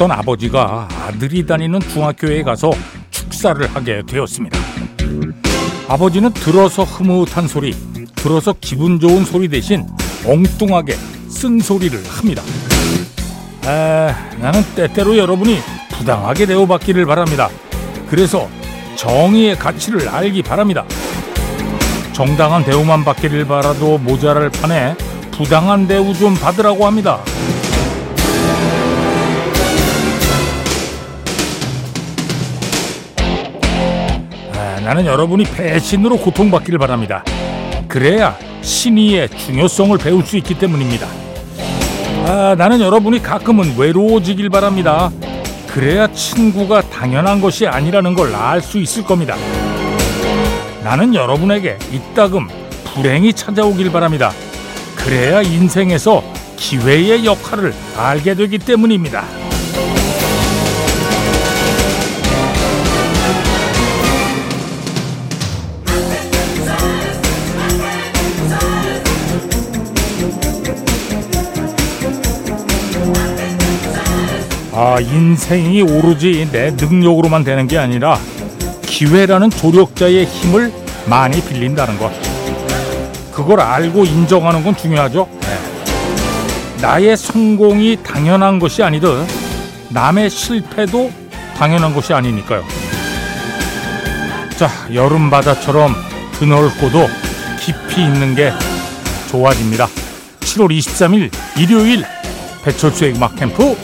어떤 아버지가 아들이 다니는 중학교에 가서 축사를 하게 되었습니다. 아버지는 들어서 흐뭇한 소리, 들어서 기분 좋은 소리 대신 엉뚱하게 쓴소리를 합니다. 아, 나는 때때로 여러분이 부당하게 대우받기를 바랍니다. 그래서 정의의 가치를 알기 바랍니다. 정당한 대우만 받기를 바라도 모자랄 판에 부당한 대우 좀 받으라고 합니다. 나는 여러분이 배신으로 고통받기를 바랍니다. 그래야 신의의 중요성을 배울 수 있기 때문입니다. 아, 나는 여러분이 가끔은 외로워지길 바랍니다. 그래야 친구가 당연한 것이 아니라는 걸 알 수 있을 겁니다. 나는 여러분에게 이따금 불행이 찾아오길 바랍니다. 그래야 인생에서 기회의 역할을 알게 되기 때문입니다. 아, 인생이 오로지 내 능력으로만 되는 게 아니라 기회라는 조력자의 힘을 많이 빌린다는 것. 그걸 알고 인정하는 건 중요하죠. 네. 나의 성공이 당연한 것이 아니듯 남의 실패도 당연한 것이 아니니까요. 자, 여름바다처럼 드넓고도 깊이 있는 게 좋아집니다. 7월 23일 일요일 배철수의 음악 캠프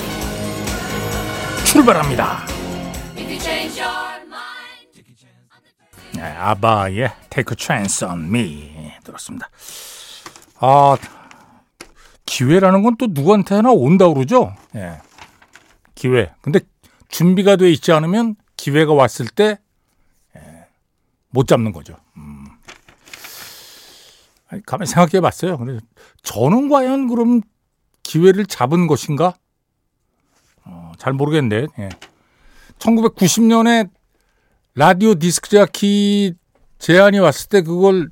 출발합니다. 네, 아바의 Take a Chance on Me 들었습니다. 아 기회라는 건 또 누구한테나 온다 그러죠. 예. 기회. 근데 준비가 돼 있지 않으면 기회가 왔을 때못 예, 잡는 거죠. 음. 가만히 생각해 봤어요. 저는 과연 그럼 기회를 잡은 것인가? 어, 잘 모르겠는데. 예. 1990년에 라디오 디스크 자키 제안이 왔을 때 그걸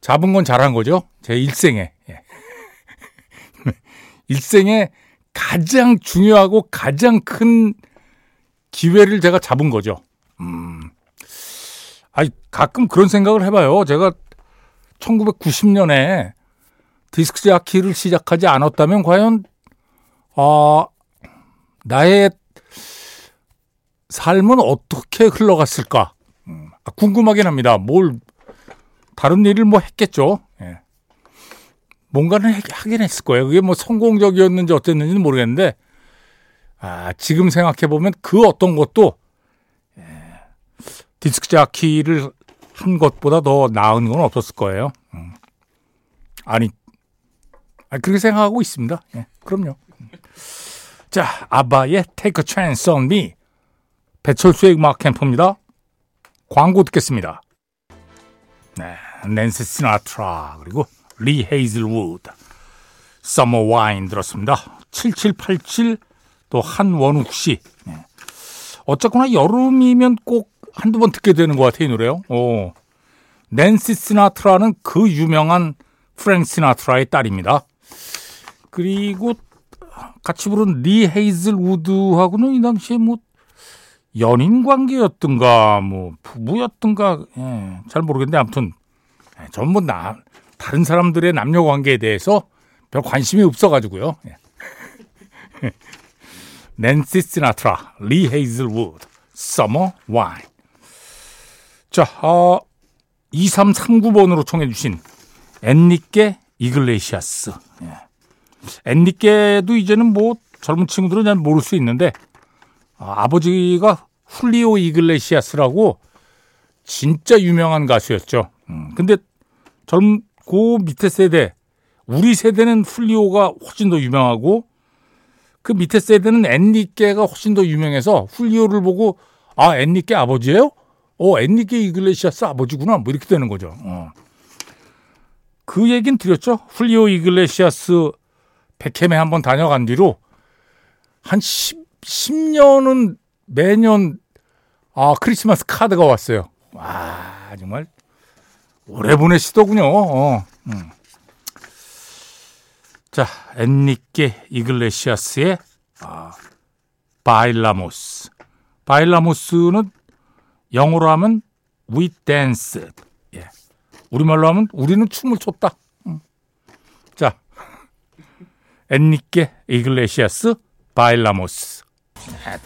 잡은 건 잘한 거죠. 제 일생에. 예. 일생에 가장 중요하고 가장 큰 기회를 제가 잡은 거죠. 음. 아니, 가끔 그런 생각을 해봐요. 제가 1990년에 디스크 자키를 시작하지 않았다면 과연, 아, 나의 삶은 어떻게 흘러갔을까? 음, 아, 궁금하긴 합니다. 뭘 다른 일을 뭐 했겠죠. 예. 뭔가는 하긴 했을 거예요. 그게 뭐 성공적이었는지 어땠는지는 모르겠는데, 아, 지금 생각해 보면 그 어떤 것도 예, 디스크 자키를 한 것보다 더 나은 건 없었을 거예요. 음. 아니, 아니, 그렇게 생각하고 있습니다. 예, 그럼요. 자, 아바의 Take a Chance on Me. 배철수의 음악 캠프입니다. 광고 듣겠습니다. 네, 낸시 시나트라 그리고 리 헤이즐우드 Summer Wine 들었습니다. 7787 또 한원욱 씨. 네. 어쨌거나 여름이면 꼭 한두 번 듣게 되는 것 같아요, 이 노래요. 오. 낸시 시나트라는 그 유명한 프랭 시나트라의 딸입니다. 그리고 같이 부른 리 헤이즐 우드하고는 이 당시에 뭐 연인 관계였든가 뭐 부부였든가 예, 잘 모르겠는데 아무튼 예, 전부 나 다른 사람들의 남녀 관계에 대해서 별 관심이 없어가지고요. 예. 낸시 시나트라, 리 헤이즐 우드, Summer Wine. 자, 어, 2339번으로 청해주신 엔리케 이글레시아스. 예. 엔리케도 이제는 뭐 젊은 친구들은 잘 모를 수 있는데 아, 버지가 훌리오 이글레시아스라고 진짜 유명한 가수였죠. 음, 근데 젊고 밑에 세대, 우리 세대는 훌리오가 훨씬 더 유명하고 그 밑에 세대는 앤리케가 훨씬 더 유명해서 훌리오를 보고 아 앤리케 아버지예요? 어 앤리케 이글레시아스 아버지구나 뭐 이렇게 되는 거죠. 어. 그 얘긴 드렸죠. 훌리오 이글레시아스 백햄에 한번 다녀간 뒤로 한 10, 10년은 매년 아 크리스마스 카드가 왔어요. 와 정말 오래 보내시더군요. 어, 음. 자 엔리케 이글레시아스의 아, 바일라모스. 바일라모스는 영어로 하면 we dance. 예. 우리말로 하면 우리는 춤을 췄다. 음. 자, 엔리케 이글레시아스 Bailamos.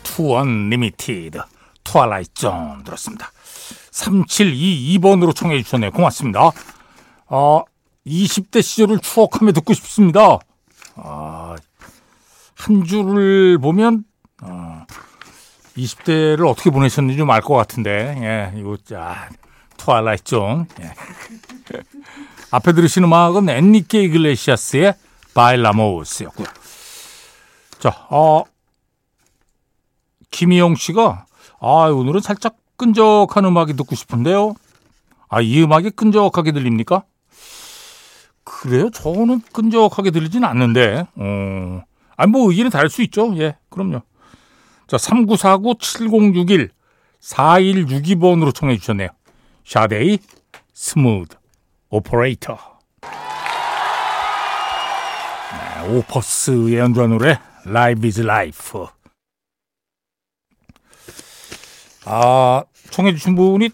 투 언리미티드 Twilight Zone 들었습니다. 3722번으로 청해 주셨네요. 고맙습니다. 어, 20대 시절을 추억하며 듣고 싶습니다. 아, 한 줄을 보면 어, 20대를 어떻게 보내셨는지 좀 알 것 같은데 예, 이거 자 Twilight Zone 예. 앞에 들으신 음악은 엔리케 이글레시아스의 바일라모스였고요. 자, 어, 김희영 씨가 아 오늘은 살짝 끈적한 음악이 듣고 싶은데요. 아 이 음악이 끈적하게 들립니까? 그래요? 저는 끈적하게 들리진 않는데. 어. 아니 뭐 의견이 다를 수 있죠. 예, 그럼요. 자, 3949-7061 4162번으로 청해 주셨네요. 샤데이 Smooth Operator. 오퍼스의 연주한 노래 Live is Life. 아, 청해 주신 분이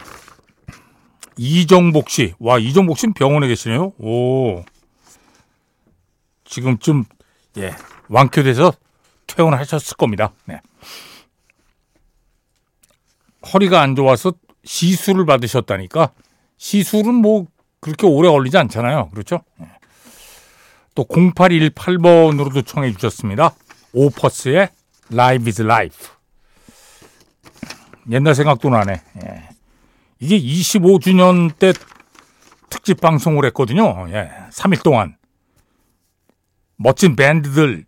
이정복 씨. 와, 이정복 씨는 병원에 계시네요. 오. 지금쯤, 예, 완쾌돼서 퇴원하셨을 겁니다. 네. 허리가 안 좋아서 시술을 받으셨다니까 시술은 뭐 그렇게 오래 걸리지 않잖아요. 그렇죠? 네. 또 0818번으로도 청해 주셨습니다. 오퍼스의 Live is Life. 옛날 생각도 나네. 예. 이게 25주년 때 특집 방송을 했거든요. 예. 3일 동안. 멋진 밴드들,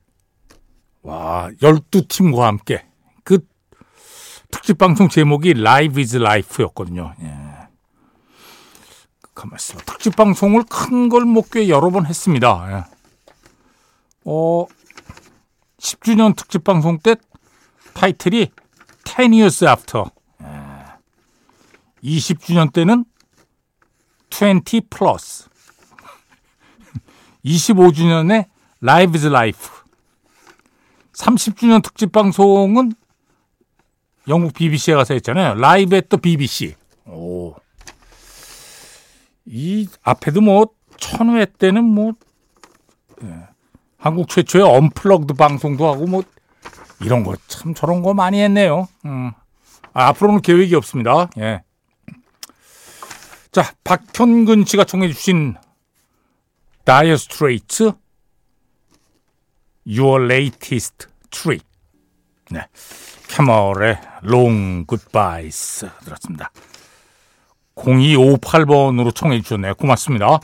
와, 12팀과 함께. 그 특집 방송 제목이 Live is Life였거든요. 예. 가만 있어. 특집 방송을 큰 걸 못 꽤 여러 번 했습니다. 예. 어, 10주년 특집 방송 때 타이틀이 10 years after. 20주년 때는 20 플러스. 25주년에 Live is Life. 30주년 특집 방송은 영국 BBC에 가서 했잖아요. 라이브 했더 BBC. 오. 이 앞에도 뭐 천회 때는 뭐 예. 한국 최초의 언플러그드 방송도 하고 뭐 이런 거 참 저런 거 많이 했네요. 음. 아, 앞으로는 계획이 없습니다. 예. 자, 박현근 씨가 청해 주신 다이어 스트레이트 Your Latest Trick. 네. 캐멀의 Long Goodbyes 들었습니다. 0258번으로 청해 주셨네요. 고맙습니다.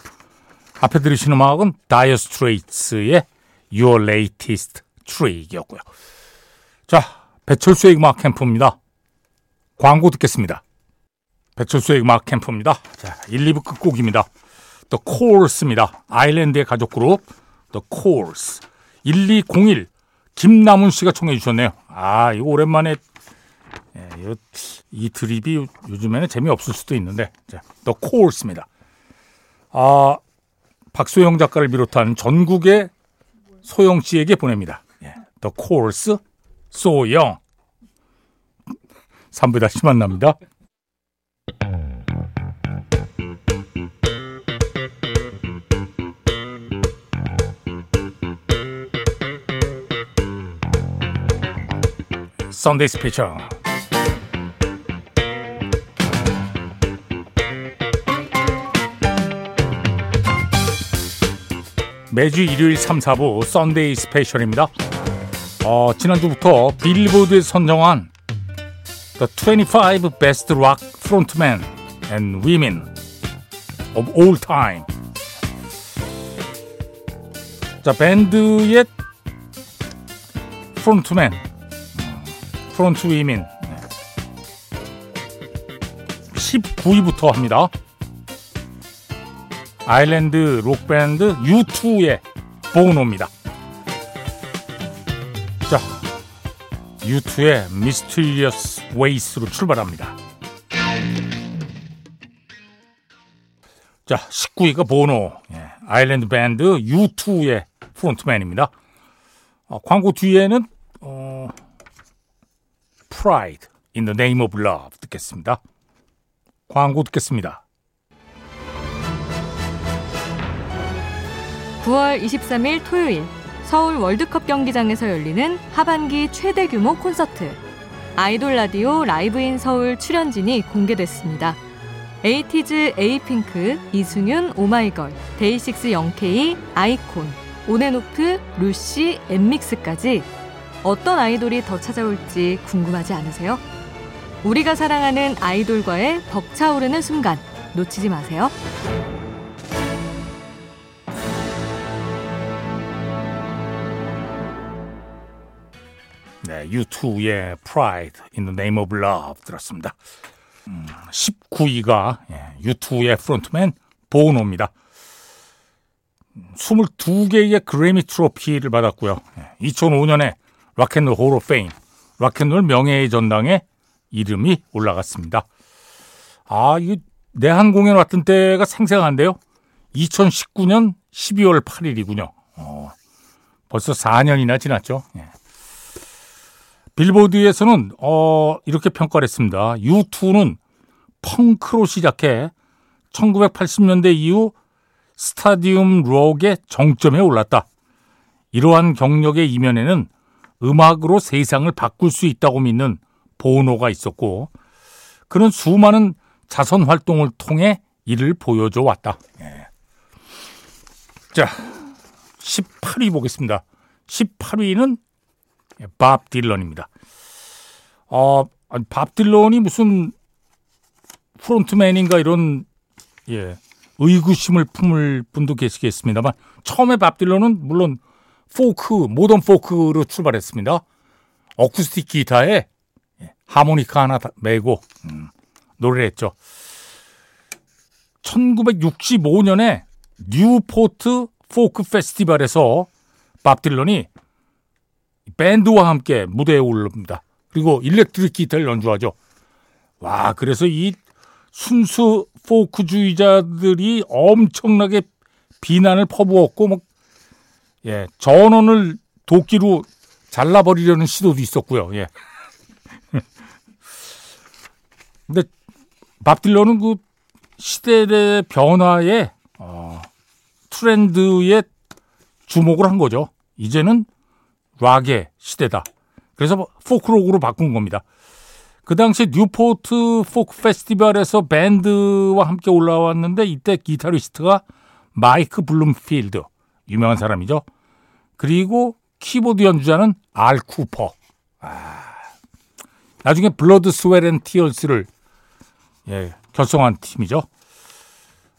앞에 들으신 음악은 다이어 스트레이트의 Your Latest Trick이었고요. 자, 배철수의 음악 캠프입니다. 광고 듣겠습니다. 배철수의 음악 캠프입니다. 자, 1, 2부 끝곡입니다. The Course입니다. 아일랜드의 가족 그룹 The Course. 1201 김남훈 씨가 청해 주셨네요. 아, 이거 오랜만에 예, 이, 이 드립이 요즘에는 재미없을 수도 있는데 자, The Course입니다. 아, 박소영 작가를 비롯한 전국의 소영 씨에게 보냅니다. 예, The Course 소영 3부 다시 만납니다. 썬데이 스페셜 매주 일요일 3, 4부 Sunday Special입니다. 어, 지난주부터 빌보드에 선정한 The 25 Best Rock Frontmen and Women of All Time 자, 밴드의 frontman front women 19위부터 합니다. 아일랜드 록밴드 U2의 보노입니다. 자, U2의 Mysterious Ways로 출발합니다. 자, 19위가 보노, 예, 아일랜드 밴드 U2의 프론트맨입니다. 어, 광고 뒤에는 어, Pride in the Name of Love 듣겠습니다. 광고 듣겠습니다. 9월 23일 토요일 서울 월드컵 경기장에서 열리는 하반기 최대 규모 콘서트 아이돌 라디오 라이브 in 서울 출연진이 공개됐습니다. 에이티즈 에이핑크, 이승윤, 오마이걸, 데이식스 영케이, 아이콘, 온앤오프, 루시, 엔믹스까지 어떤 아이돌이 더 찾아올지 궁금하지 않으세요? 우리가 사랑하는 아이돌과의 벅차오르는 순간 놓치지 마세요. 네, U2의 Pride in the Name of Love 들었습니다. 음, 19위가 예, U2의 프론트맨 보노입니다. 22개의 그래미 트로피를 받았고요. 2005년에 락앤롤 호로 페임, 락앤롤 명예의 전당에 이름이 올라갔습니다. 아, 이거 내한 공연 왔던 때가 생생한데요. 2019년 12월 8일이군요. 어, 벌써 4년이나 지났죠. 예. 빌보드에서는 어, 이렇게 평가를 했습니다. U2는 펑크로 시작해 1980년대 이후 스타디움 록의 정점에 올랐다. 이러한 경력의 이면에는 음악으로 세상을 바꿀 수 있다고 믿는 보노가 있었고 그는 수많은 자선 활동을 통해 이를 보여줘 왔다. 예. 자, 18위 보겠습니다. 18위는 밥 딜런입니다. 어, 밥 딜런이 무슨 frontman인가 이런 예, 의구심을 품을 분도 계시겠습니다만 처음에 밥 딜런은 물론 포크, 모던 포크로 출발했습니다. 어쿠스틱 기타에 하모니카 하나 메고 음, 노래를 했죠. 1965년에 뉴포트 포크 페스티벌에서 밥 딜런이 밴드와 함께 무대에 오릅니다. 그리고 일렉트릭 기타를 연주하죠. 와, 그래서 이 순수 포크주의자들이 엄청나게 비난을 퍼부었고, 뭐, 예, 전원을 도끼로 잘라버리려는 시도도 있었고요. 예. 근데 밥 딜런은 그 시대의 변화에 어, 트렌드에 주목을 한 거죠. 이제는 락의 시대다. 그래서 포크록으로 바꾼 겁니다. 그 당시 뉴포트 포크 페스티벌에서 밴드와 함께 올라왔는데 이때 기타리스트가 마이크 블룸필드 유명한 사람이죠. 그리고 키보드 연주자는 알 쿠퍼. 아, 나중에 Blood Sweat and Tears를 예, 결성한 팀이죠.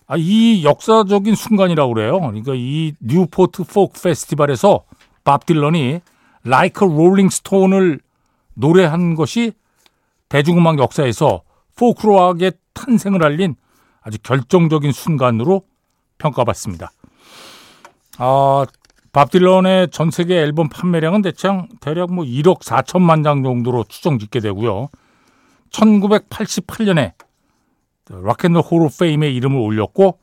아, 이 역사적인 순간이라고 그래요. 그러니까 이 뉴포트 포크 페스티벌에서 밥 딜런이 Like a Rolling Stone을 노래한 것이 대중음악 역사에서 포크록의 탄생을 알린 아주 결정적인 순간으로 평가받습니다. 아, 밥 딜런의 전 세계 앨범 판매량은 대충 대략 뭐 1억 4천만 장 정도로 추정 집계되고요. 1988년에 락앤롤 호로 페임에 이름을 올렸고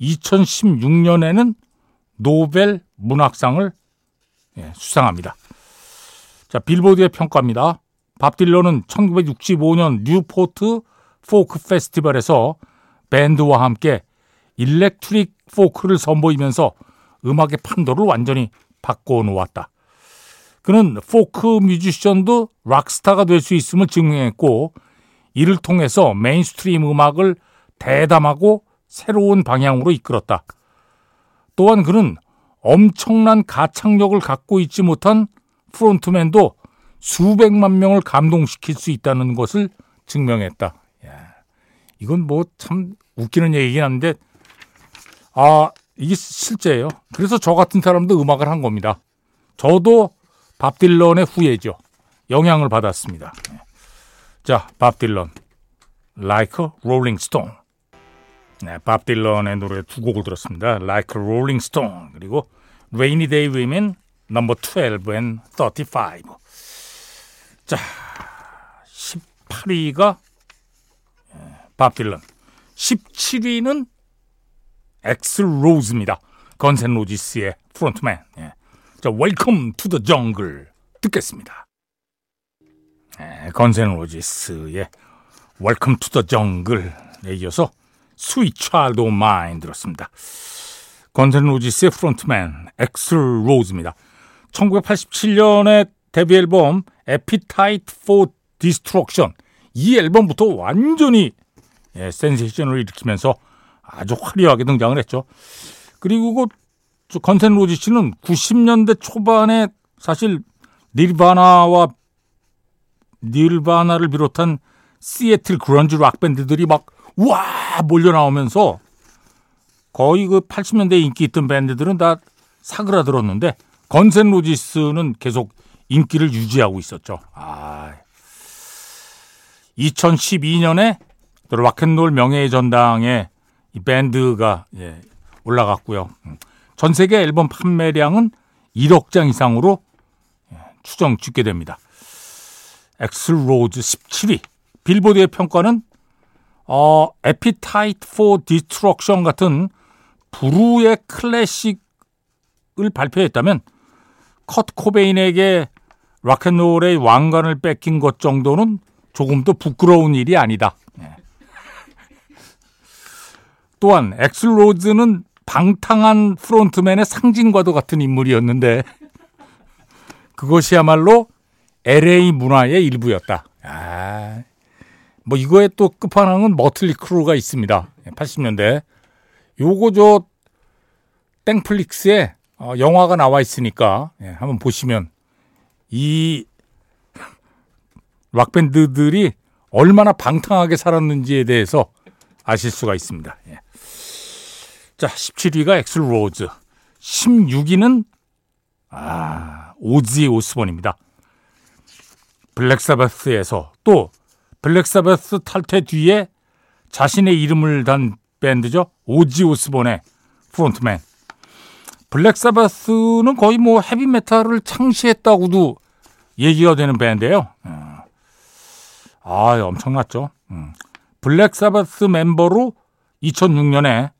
2016년에는 노벨 문학상을 예, 수상합니다. 자, 빌보드의 평가입니다. 밥 딜런은 1965년 뉴포트 포크 페스티벌에서 밴드와 함께 electric 포크를 선보이면서 음악의 판도를 완전히 바꿔놓았다. 그는 포크 뮤지션도 락스타가 될 수 있음을 증명했고 이를 통해서 mainstream 음악을 대담하고 새로운 방향으로 이끌었다. 또한 그는 엄청난 가창력을 갖고 있지 못한 frontman도 수백만 명을 감동시킬 수 있다는 것을 증명했다. 야, 이건 뭐 참 웃기는 얘기긴 한데, 아, 이게 실제예요. 그래서 저 같은 사람도 음악을 한 겁니다. 저도 밥 딜런의 후예죠. 영향을 받았습니다. 자, 밥 딜런. Like a Rolling Stone. 네, 밥 딜런의 노래 두 곡을 들었습니다. Like a Rolling Stone. 그리고 Rainy Day Women 넘버 12 and 35. 자, 18위가 밥 딜런. 17위는 엑슬 로즈입니다. 건즈 앤 로지스의 frontman. 예. 자, Welcome to the Jungle 듣겠습니다. 네, 건즈 앤 로지스의 Welcome to the Jungle에 이어서 Child O' Mine 들었습니다. 건즈 앤 로지스의 frontman 엑슬 로즈입니다. 1987년에 데뷔 앨범 Appetite for Destruction 이 앨범부터 완전히 예, 센세이션을 일으키면서 아주 화려하게 등장을 했죠. 그리고 그 건센 로지스는 90년대 초반에 사실 닐바나와 닐바나를 비롯한 시애틀 그런지 락 밴드들이 막 와 몰려 나오면서 거의 그 80년대 인기 있던 밴드들은 다 사그라들었는데 건즈 앤 로지스는 계속 인기를 유지하고 있었죠. 아. 2012년에 락앤롤 명예의 전당에 이 밴드가 예, 올라갔고요. 전 세계 앨범 판매량은 1억 장 이상으로 예, 추정 집계됩니다. 엑슬 로즈 17위. 빌보드의 평가는 어, Appetite for Destruction 같은 불후의 클래식을 발표했다면 커트 코베인에게 락앤롤의 왕관을 뺏긴 것 정도는 조금도 부끄러운 일이 아니다. 네. 또한 엑슬 로즈는 방탕한 frontman의 상징과도 같은 인물이었는데 그것이야말로 LA 문화의 일부였다. 아, 뭐 이거에 또 끝판왕은 머틀리 크루가 있습니다. 80년대. 요거 저 땡플릭스에 어, 영화가 나와 있으니까 예, 한번 보시면 이 락밴드들이 얼마나 방탕하게 살았는지에 대해서 아실 수가 있습니다. 예. 자, 17위가 엑슬 로즈, 16위는 아, 오지 오스본입니다. 블랙사바스에서 또 블랙사바스 탈퇴 뒤에 자신의 이름을 단 밴드죠. 오지 오스본의 frontman. 블랙사바스는 거의 뭐 헤비메탈을 창시했다고도 얘기가 되는 밴드예요. 어. 아, 엄청났죠. 음. 블랙사바스 멤버로 2006년에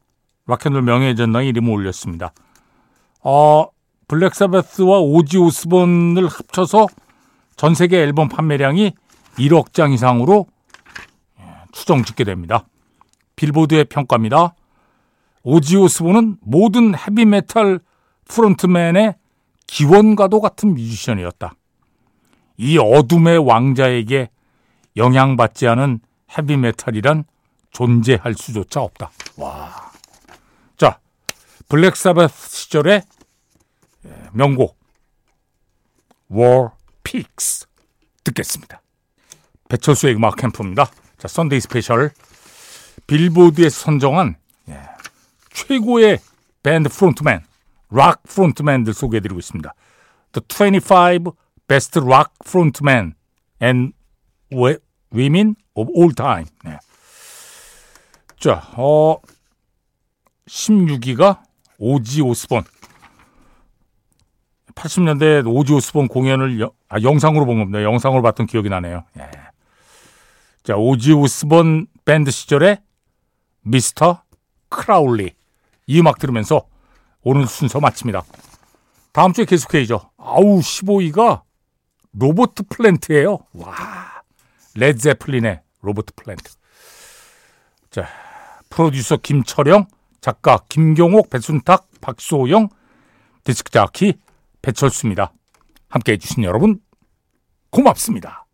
락앤롤 명예의 전당에 이름을 올렸습니다. 어, 블랙사바스와 오지 오스본을 합쳐서 전 세계 앨범 판매량이 1억 장 이상으로 예, 추정 짓게 됩니다. 빌보드의 평가입니다. 오지 오스본은 모든 헤비메탈 프론트맨의 기원과도 같은 뮤지션이었다. 이 어둠의 왕자에게 영향받지 않은 헤비메탈이란 존재할 수조차 없다. 와. 자, 블랙사바스 시절의 예, 명곡 War Pigs 듣겠습니다. 배철수의 음악 캠프입니다. 자, 썬데이 스페셜 빌보드에 선정한 예, 최고의 밴드 frontman, 락 frontman들 소개해드리고 있습니다. The 25 Best Rock Frontmen and Women of All Time. 네. 자, 어, 16위가 오지 오스본. 80년대 오지 오스본 공연을 여, 아, 영상으로 본 겁니다. 영상으로 봤던 기억이 나네요. 예. 자, 오지 오스본 밴드 시절에 Mr. Crowley 이 음악 들으면서 오늘 순서 마칩니다. 다음 주에 계속해야죠. 아우 15위가 로버트 플랜트예요. 와, 레드제플린의 로버트 플랜트. 자, 프로듀서 김철영, 작가 김경옥, 배순탁, 박소영, 디스크 자키 배철수입니다. 함께 해 주신 여러분 고맙습니다.